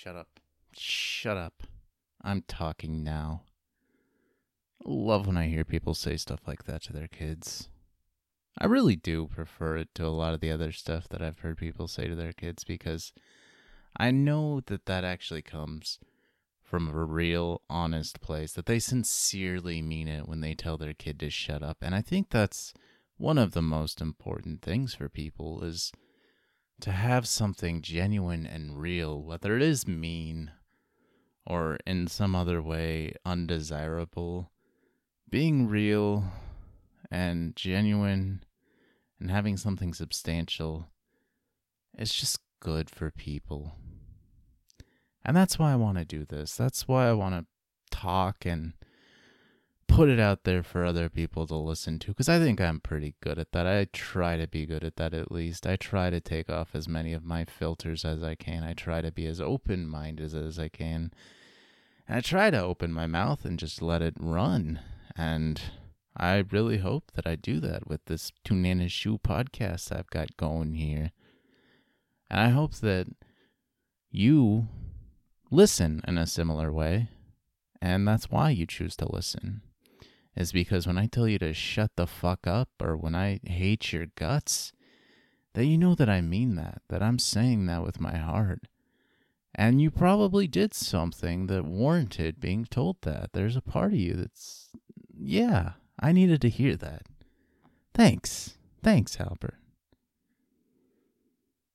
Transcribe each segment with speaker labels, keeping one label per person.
Speaker 1: Shut up. Shut up. I'm talking now. Love when I hear people say stuff like that to their kids. I really do prefer it to a lot of the other stuff that I've heard people say to their kids because I know that that actually comes from a real, honest place, that they sincerely mean it when they tell their kid to shut up. And I think that's one of the most important things for people is to have something genuine and real, whether it is mean or in some other way undesirable, being real and genuine and having something substantial is just good for people. And that's why I want to do this. That's why I want to talk and put it out there for other people to listen to because I think I'm pretty good at that. I try to be good at that at least. I try to take off as many of my filters as I can. I try to be as open minded as I can. And I try to open my mouth and just let it run. And I really hope that I do that with this Tunana Shoe podcast I've got going here. And I hope that you listen in a similar way. And that's why you choose to listen is because when I tell you to shut the fuck up or when I hate your guts, that you know that I mean that, that I'm saying that with my heart. And you probably did something that warranted being told that. There's a part of you that's, yeah, I needed to hear that. Thanks. Thanks, Albert.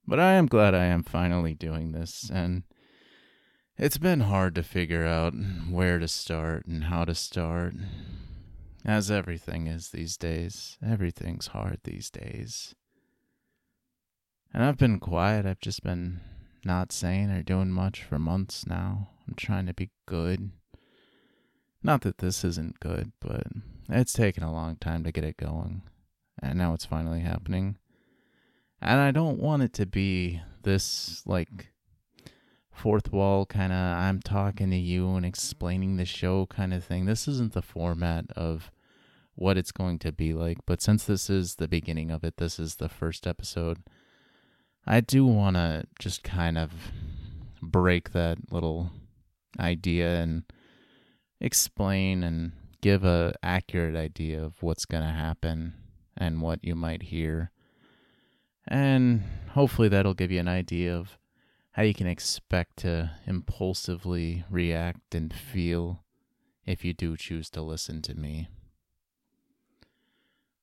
Speaker 1: But I am glad I am finally doing this, and it's been hard to figure out where to start and how to start. As everything is these days. Everything's hard these days. And I've been quiet. I've just been not saying or doing much for months now. I'm trying to be good. Not that this isn't good, but it's taken a long time to get it going. And now it's finally happening. And I don't want it to be this, like, fourth wall kind of I'm talking to you and explaining the show kind of thing. This isn't the format of what it's going to be like, but since this is the beginning of it, this is the first episode. I do want to just kind of break that little idea and explain and give a accurate idea of what's going to happen and what you might hear. And hopefully that'll give you an idea of how you can expect to impulsively react and feel if you do choose to listen to me.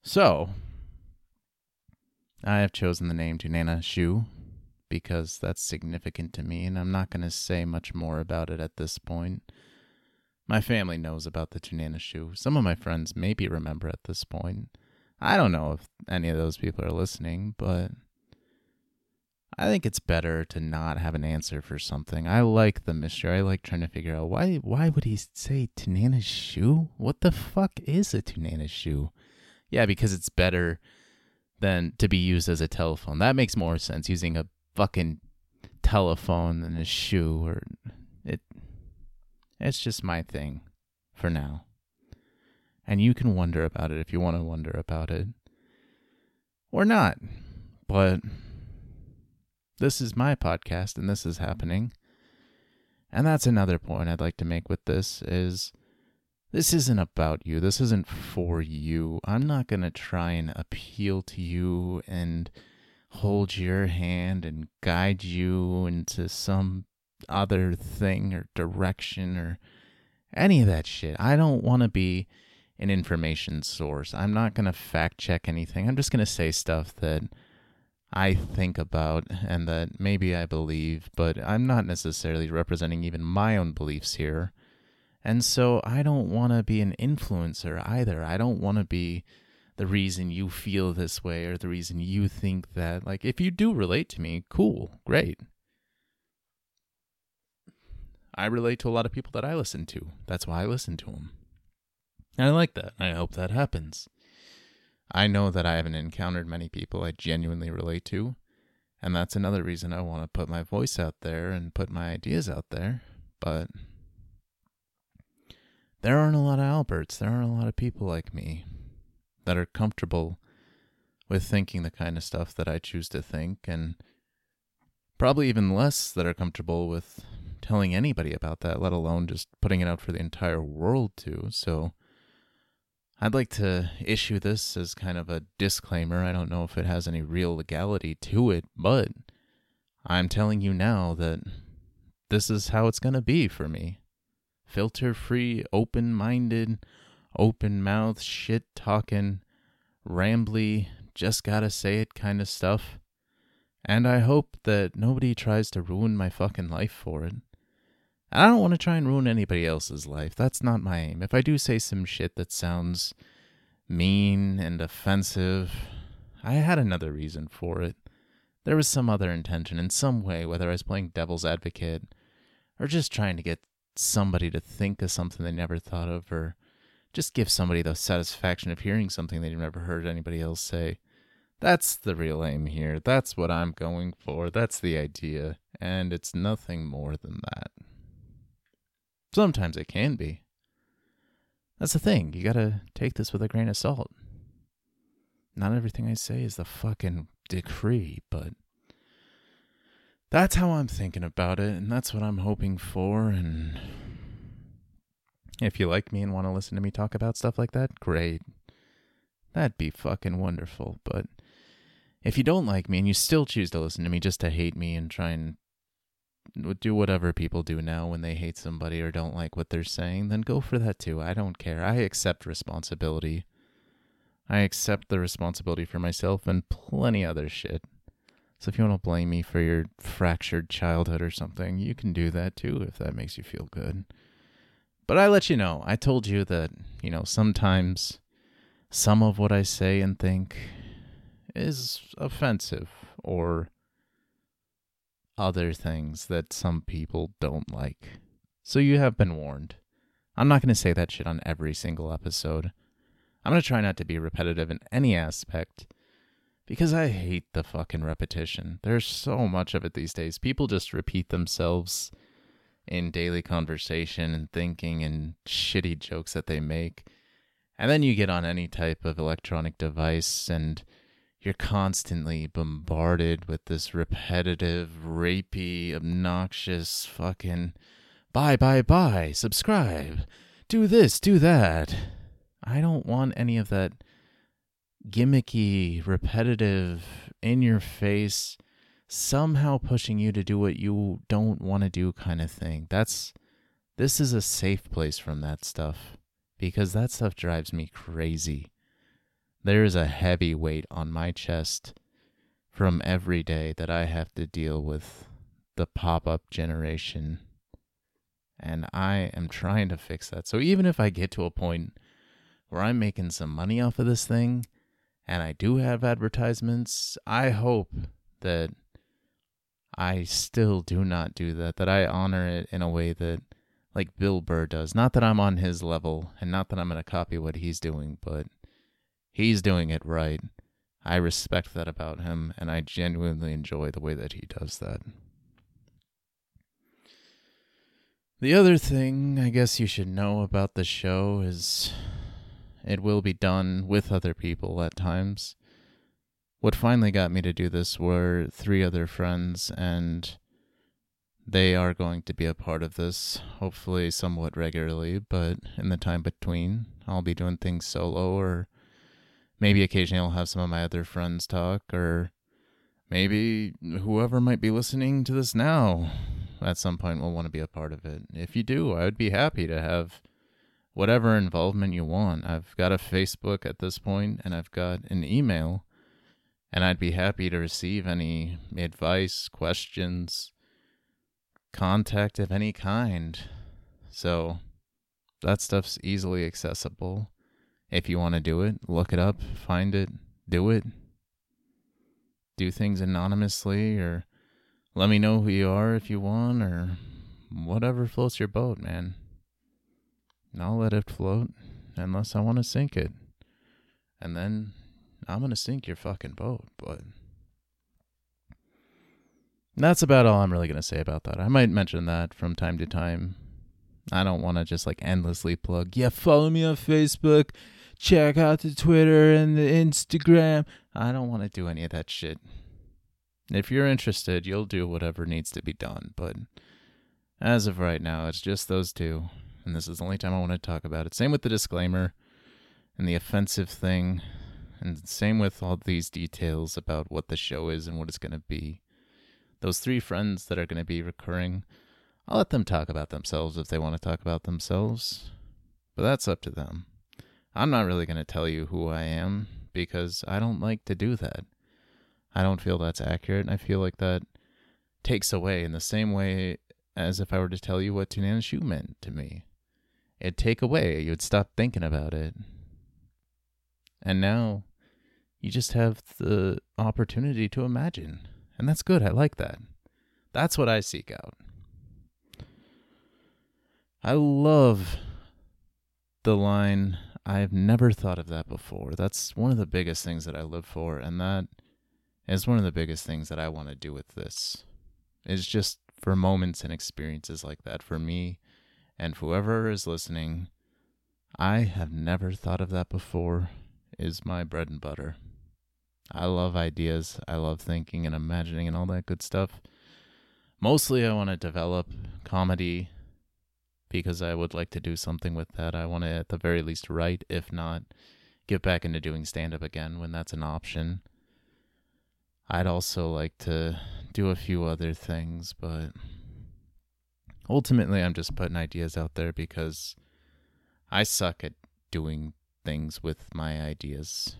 Speaker 1: So, I have chosen the name Tunana Shoe because that's significant to me, and I'm not going to say much more about it at this point. My family knows about the Tunana Shoe. Some of my friends maybe remember at this point. I don't know if any of those people are listening, but I think it's better to not have an answer for something. I like the mystery. I like trying to figure out why why would he say Tunana shoe? What the fuck is a Tunana shoe? Yeah, because it's better than to be used as a telephone. That makes more sense using a fucking telephone than a shoe or it it's just my thing for now. And you can wonder about it if you want to wonder about it. Or not. But this is my podcast and this is happening. And that's another point I'd like to make with this is this isn't about you. This isn't for you. I'm not going to try and appeal to you and hold your hand and guide you into some other thing or direction or any of that shit. I don't want to be an information source. I'm not going to fact check anything. I'm just going to say stuff that I think about and that maybe I believe, but I'm not necessarily representing even my own beliefs here. And so I don't want to be an influencer either. I don't want to be the reason you feel this way or the reason you think that. Like, if you do relate to me, cool, great. I relate to a lot of people that I listen to. That's why I listen to them. And I like that. I hope that happens. I know that I haven't encountered many people I genuinely relate to, and that's another reason I want to put my voice out there and put my ideas out there. But there aren't a lot of Alberts. There aren't a lot of people like me that are comfortable with thinking the kind of stuff that I choose to think, and probably even less that are comfortable with telling anybody about that, let alone just putting it out for the entire world to. So I'd like to issue this as kind of a disclaimer. I don't know if it has any real legality to it, but I'm telling you now that this is how it's going to be for me. Filter free, open minded, open mouth, shit talking, rambly, just gotta say it kind of stuff. And I hope that nobody tries to ruin my fucking life for it. I don't want to try and ruin anybody else's life. That's not my aim. If I do say some shit that sounds mean and offensive, I had another reason for it. There was some other intention in some way, whether I was playing devil's advocate or just trying to get somebody to think of something they never thought of or just give somebody the satisfaction of hearing something they've never heard anybody else say. That's the real aim here. That's what I'm going for. That's the idea. And it's nothing more than that. Sometimes it can be. That's the thing. You gotta take this with a grain of salt. Not everything I say is the fucking decree, but that's how I'm thinking about it, and that's what I'm hoping for. And if you like me and want to listen to me talk about stuff like that, great. That'd be fucking wonderful. But if you don't like me and you still choose to listen to me just to hate me and try and do whatever people do now when they hate somebody or don't like what they're saying, then go for that too. I don't care. I accept responsibility. I accept the responsibility for myself and plenty other shit. So if you want to blame me for your fractured childhood or something, you can do that too if that makes you feel good. But I let you know. I told you that, you know, sometimes some of what I say and think is offensive or other things that some people don't like. So you have been warned. I'm not going to say that shit on every single episode. I'm going to try not to be repetitive in any aspect because I hate the fucking repetition. There's so much of it these days. People just repeat themselves in daily conversation and thinking and shitty jokes that they make. And then you get on any type of electronic device and you're constantly bombarded with this repetitive, rapey, obnoxious fucking buy, buy, buy, subscribe, do this, do that. I don't want any of that gimmicky, repetitive, in your face, somehow pushing you to do what you don't want to do kind of thing. That's this is a safe place from that stuff because that stuff drives me crazy. There is a heavy weight on my chest from every day that I have to deal with the pop up generation. And I am trying to fix that. So even if I get to a point where I'm making some money off of this thing and I do have advertisements, I hope that I still do not do that, that I honor it in a way that like Bill Burr does. Not that I'm on his level and not that I'm going to copy what he's doing, but He's doing it right. I respect that about him, and I genuinely enjoy the way that he does that. The other thing I guess you should know about the show is it will be done with other people at times. What finally got me to do this were three other friends, and they are going to be a part of this, hopefully somewhat regularly, but in the time between, I'll be doing things solo or maybe occasionally I'll have some of my other friends talk, or maybe whoever might be listening to this now at some point will want to be a part of it. If you do, I would be happy to have whatever involvement you want. I've got a Facebook at this point, and I've got an email, and I'd be happy to receive any advice, questions, contact of any kind. So that stuff's easily accessible. If you want to do it, look it up, find it, do it. Do things anonymously or let me know who you are if you want or whatever floats your boat, man. I'll let it float unless I want to sink it. And then I'm going to sink your fucking boat, but that's about all I'm really going to say about that. I might mention that from time to time. I don't want to just like endlessly plug, yeah, follow me on Facebook check out the Twitter and the Instagram. I don't want to do any of that shit. If you're interested, you'll do whatever needs to be done. But As of right now, it's just those two, and this is the only time I want to talk about it. Same with the disclaimer and the offensive thing, and same with all these details about what the show is and what it's going to be. Those three friends that are going to be recurring, I'll let them talk about themselves if they want to talk about themselves, but that's up to them. I'm not really going to tell you who I am because I don't like to do that. I don't feel that's accurate. And I feel like that takes away in the same way as if I were to tell you what Tunana Shoe meant to me. It'd take away. You'd stop thinking about it. And now you just have the opportunity to imagine. And that's good. I like that. That's what I seek out. I love the line, I've never thought of that before. That's one of the biggest things that I live for. And that is one of the biggest things that I want to do with this. Is just for moments and experiences like that for me and whoever is listening. I have never thought of that before is my bread and butter. I love ideas. I love thinking and imagining and all that good stuff. Mostly, I want to develop comedy because I would like to do something with that. I want to, at the very least, write, if not, get back into doing stand up again when that's an option. I'd also like to do a few other things, but ultimately, I'm just putting ideas out there because I suck at doing things with my ideas.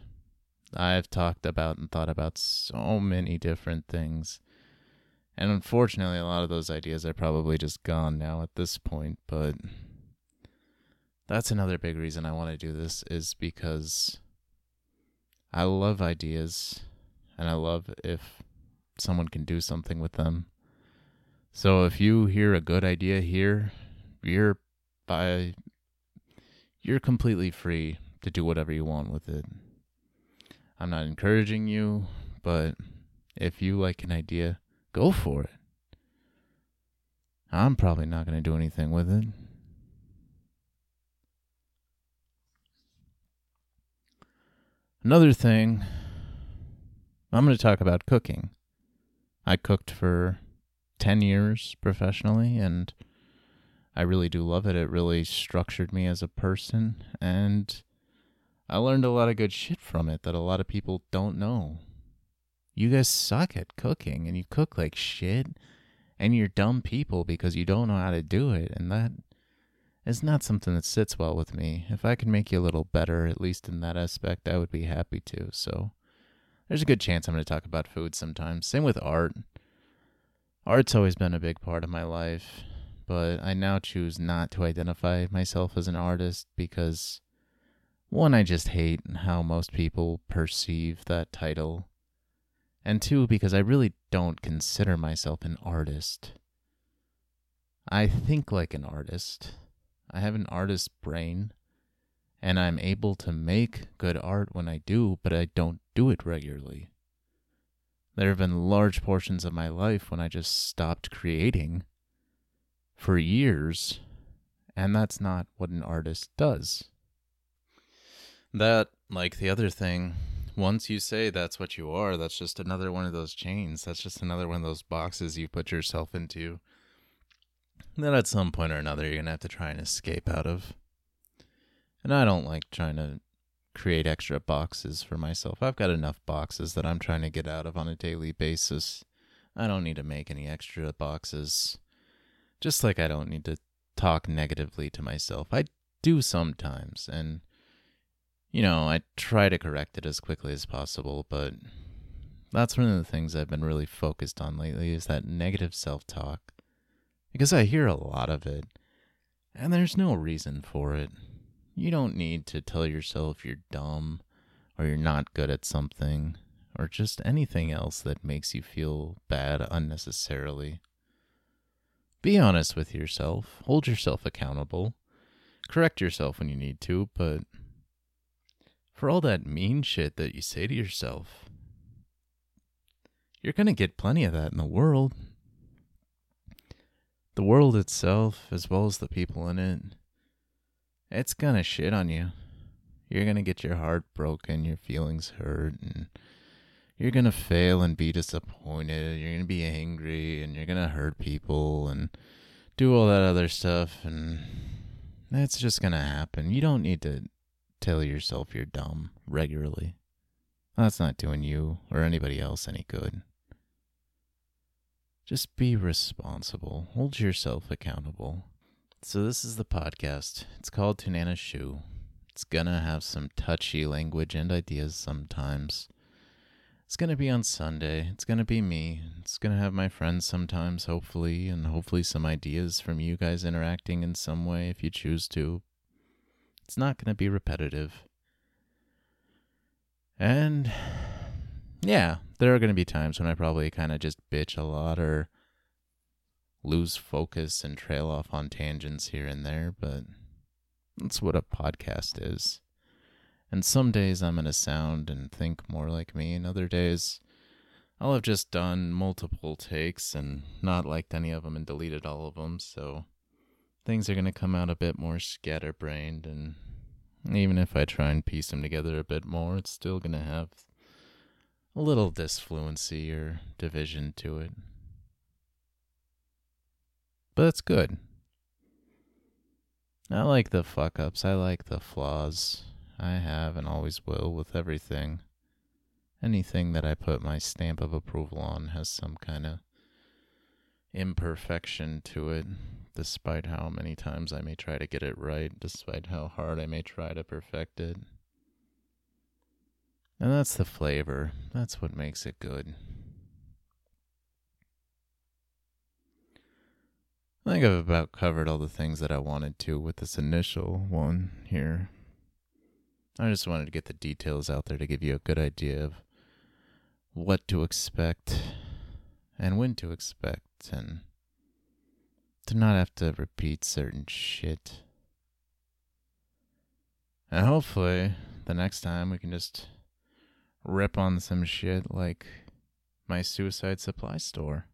Speaker 1: I've talked about and thought about so many different things. And unfortunately, a lot of those ideas are probably just gone now at this point, but that's another big reason I want to do this is because I love ideas and I love if someone can do something with them. So if you hear a good idea here, you're by you're completely free to do whatever you want with it. I'm not encouraging you, but if you like an idea, go for it. I'm probably not going to do anything with it. Another thing I'm going to talk about cooking. I cooked for 10 years professionally, and I really do love it. It really structured me as a person, and I learned a lot of good shit from it that a lot of people don't know. You guys suck at cooking, and you cook like shit, and you're dumb people because you don't know how to do it, and that is not something that sits well with me. If I can make you a little better, at least in that aspect, I would be happy to. So, there's a good chance I'm going to talk about food sometimes. Same with art. Art's always been a big part of my life, but I now choose not to identify myself as an artist because, one, I just hate how most people perceive that title, and two, because I really don't consider myself an artist. I think like an artist. I have an artist's brain and I'm able to make good art when I do, but I don't do it regularly. There have been large portions of my life when I just stopped creating for years, and that's not what an artist does. That, like the other thing, once you say that's what you are, that's just another one of those chains. That's just another one of those boxes you put yourself into that at some point or another you're going to have to try and escape out of. And I don't like trying to create extra boxes for myself. I've got enough boxes that I'm trying to get out of on a daily basis. I don't need to make any extra boxes. Just like I don't need to talk negatively to myself. I do sometimes, and, you know, I try to correct it as quickly as possible, but that's one of the things I've been really focused on lately is that negative self talk. Because I hear a lot of it, and there's no reason for it. You don't need to tell yourself you're dumb or you're not good at something or just anything else that makes you feel bad unnecessarily. Be honest with yourself, hold yourself accountable, correct yourself when you need to, but for all that mean shit that you say to yourself, you're going to get plenty of that in the world. The world itself, as well as the people in it, it's gonna shit on you. You're gonna get your heart broken, your feelings hurt, and you're gonna fail and be disappointed. You're gonna be angry, and you're gonna hurt people and do all that other stuff, and that's just gonna happen. You don't need to tell yourself you're dumb regularly. That's not doing you or anybody else any good. Just be responsible. Hold yourself accountable. So, this is the podcast. It's called Tunana's Shoe. It's gonna have some touchy language and ideas sometimes. It's gonna be on Sunday. It's gonna be me. It's gonna have my friends sometimes, hopefully, and hopefully some ideas from you guys interacting in some way if you choose to. It's not gonna be repetitive. And yeah, there are going to be times when I probably kind of just bitch a lot or lose focus and trail off on tangents here and there, but that's what a podcast is. And some days I'm going to sound and think more like me, and other days I'll have just done multiple takes and not liked any of them and deleted all of them, so things are going to come out a bit more scatterbrained and even if I try and piece them together a bit more, it's still going to have a little disfluency or division to it. But it's good. I like the fuck ups. I like the flaws. I have and always will with everything. Anything that I put my stamp of approval on has some kind of imperfection to it despite how many times I may try to get it right, despite how hard I may try to perfect it. And that's the flavor. That's what makes it good. I think I've about covered all the things that I wanted to with this initial one here. I just wanted to get the details out there to give you a good idea of what to expect and when to expect and to not have to repeat certain shit. And hopefully, the next time we can just rip on some shit like my suicide supply store,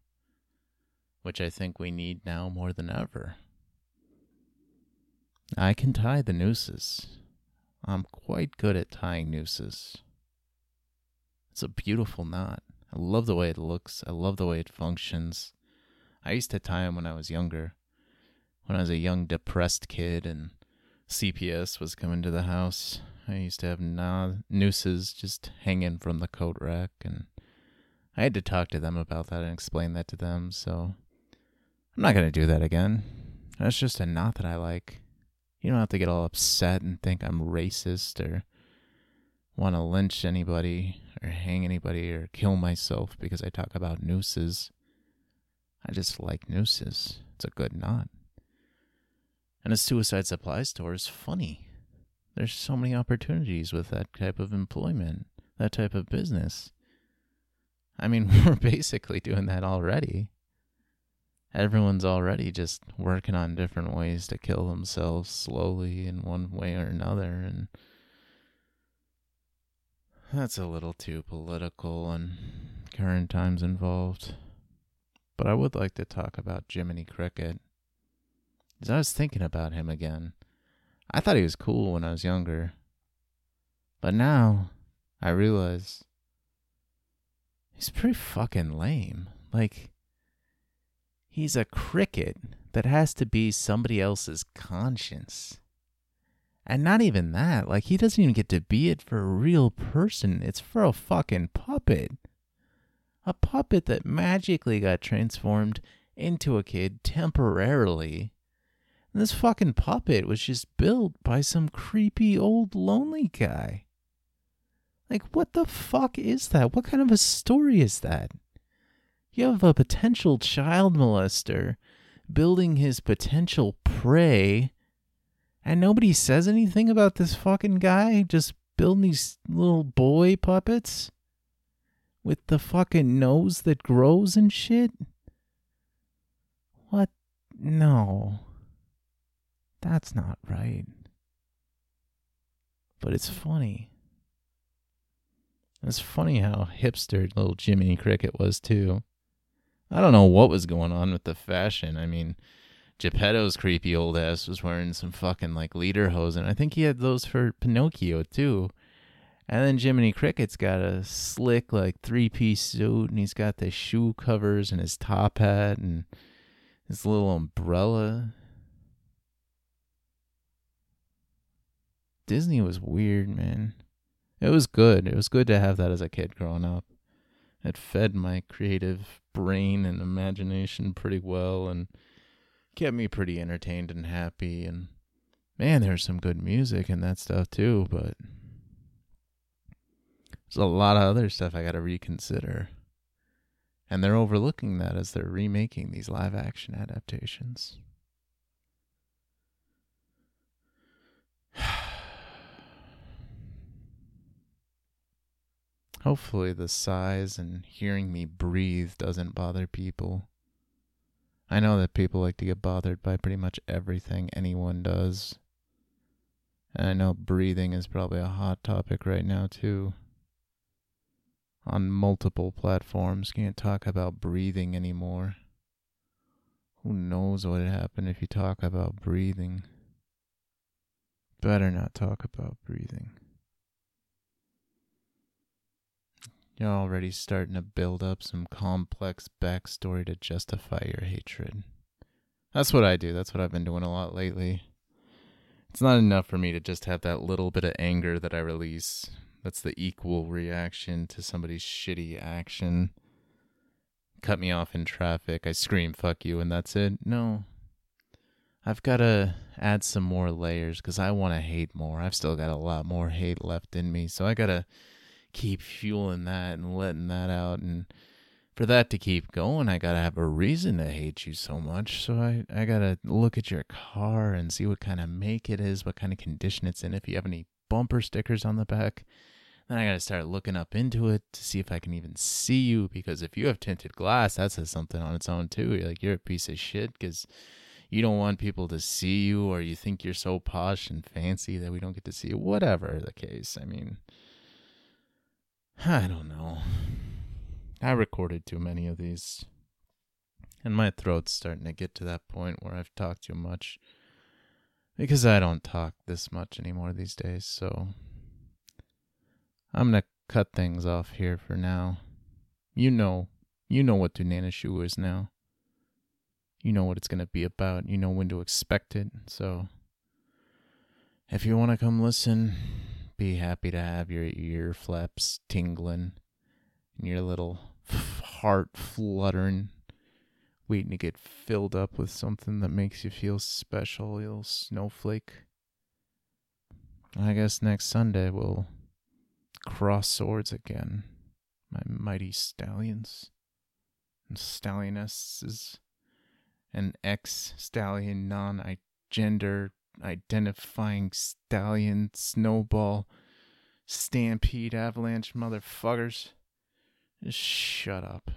Speaker 1: which I think we need now more than ever. I can tie the nooses. I'm quite good at tying nooses. It's a beautiful knot. I love the way it looks. I love the way it functions. I used to tie them when I was younger. When I was a young, depressed kid and CPS was coming to the house, I used to have no- nooses just hanging from the coat rack, and I had to talk to them about that and explain that to them, so I'm not going to do that again. That's just a knot that I like. You don't have to get all upset and think I'm racist or want to lynch anybody or hang anybody or kill myself because I talk about nooses. I just like nooses. It's a good knot. And a suicide supply store is funny. There's so many opportunities with that type of employment, that type of business. I mean, we're basically doing that already. Everyone's already just working on different ways to kill themselves slowly in one way or another. And that's a little too political and current times involved. But I would like to talk about Jiminy Cricket. Because I was thinking about him again. I thought he was cool when I was younger. But now I realize he's pretty fucking lame. Like, he's a cricket that has to be somebody else's conscience. And not even that. Like, he doesn't even get to be it for a real person. It's for a fucking puppet a puppet that magically got transformed into a kid temporarily. And this fucking puppet was just built by some creepy old lonely guy. Like, what the fuck is that? What kind of a story is that? You have a potential child molester building his potential prey, and nobody says anything about this fucking guy just building these little boy puppets? with the fucking nose that grows and shit? What? No. That's not right. But it's funny. It's funny how hipster little Jiminy Cricket was, too. I don't know what was going on with the fashion. I mean, Geppetto's creepy old ass was wearing some fucking like lederhosen. I think he had those for Pinocchio too. And then Jiminy Cricket's got a slick, like, three piece suit, and he's got the shoe covers and his top hat, and his little umbrella. Disney was weird, man. It was good. It was good to have that as a kid growing up. It fed my creative brain and imagination pretty well and kept me pretty entertained and happy. And man, there's some good music and that stuff too, but there's a lot of other stuff I got to reconsider. And they're overlooking that as they're remaking these live action adaptations. Hopefully, the sighs and hearing me breathe doesn't bother people. I know that people like to get bothered by pretty much everything anyone does. And I know breathing is probably a hot topic right now, too. On multiple platforms, can't talk about breathing anymore. Who knows what would happen if you talk about breathing? Better not talk about breathing. You're already starting to build up some complex backstory to justify your hatred. That's what I do. That's what I've been doing a lot lately. It's not enough for me to just have that little bit of anger that I release. That's the equal reaction to somebody's shitty action. Cut me off in traffic, I scream, fuck you, and that's it. No. I've got to add some more layers because I want to hate more. I've still got a lot more hate left in me. So I got to keep fueling that and letting that out. And for that to keep going i gotta have a reason to hate you so much. So i, I gotta look at your car and see what kind of make it is what kind of condition it's in. If you have any bumper stickers on the back then i gotta start looking up into it to see if i can even see you. Because if you have tinted glass that says something on its own too. You're like you're a piece of shit because you don't want people to see you or you think you're so posh and fancy that we don't get to see you. Whatever the case i mean I don't know. I recorded too many of these. And my throat's starting to get to that point where I've talked too much. Because I don't talk this much anymore these days, so I'm gonna cut things off here for now. You know, you know what Tunana Shoe is now. You know what it's gonna be about. You know when to expect it. So, if you want to come listen, be happy to have your ear flaps tingling and your little heart fluttering, waiting to get filled up with something that makes you feel special, you little snowflake. I guess next Sunday we'll cross swords again, my mighty stallions and stallionesses, and ex stallion non gender identifying stallion, snowball, stampede, avalanche, motherfuckers. Just shut up.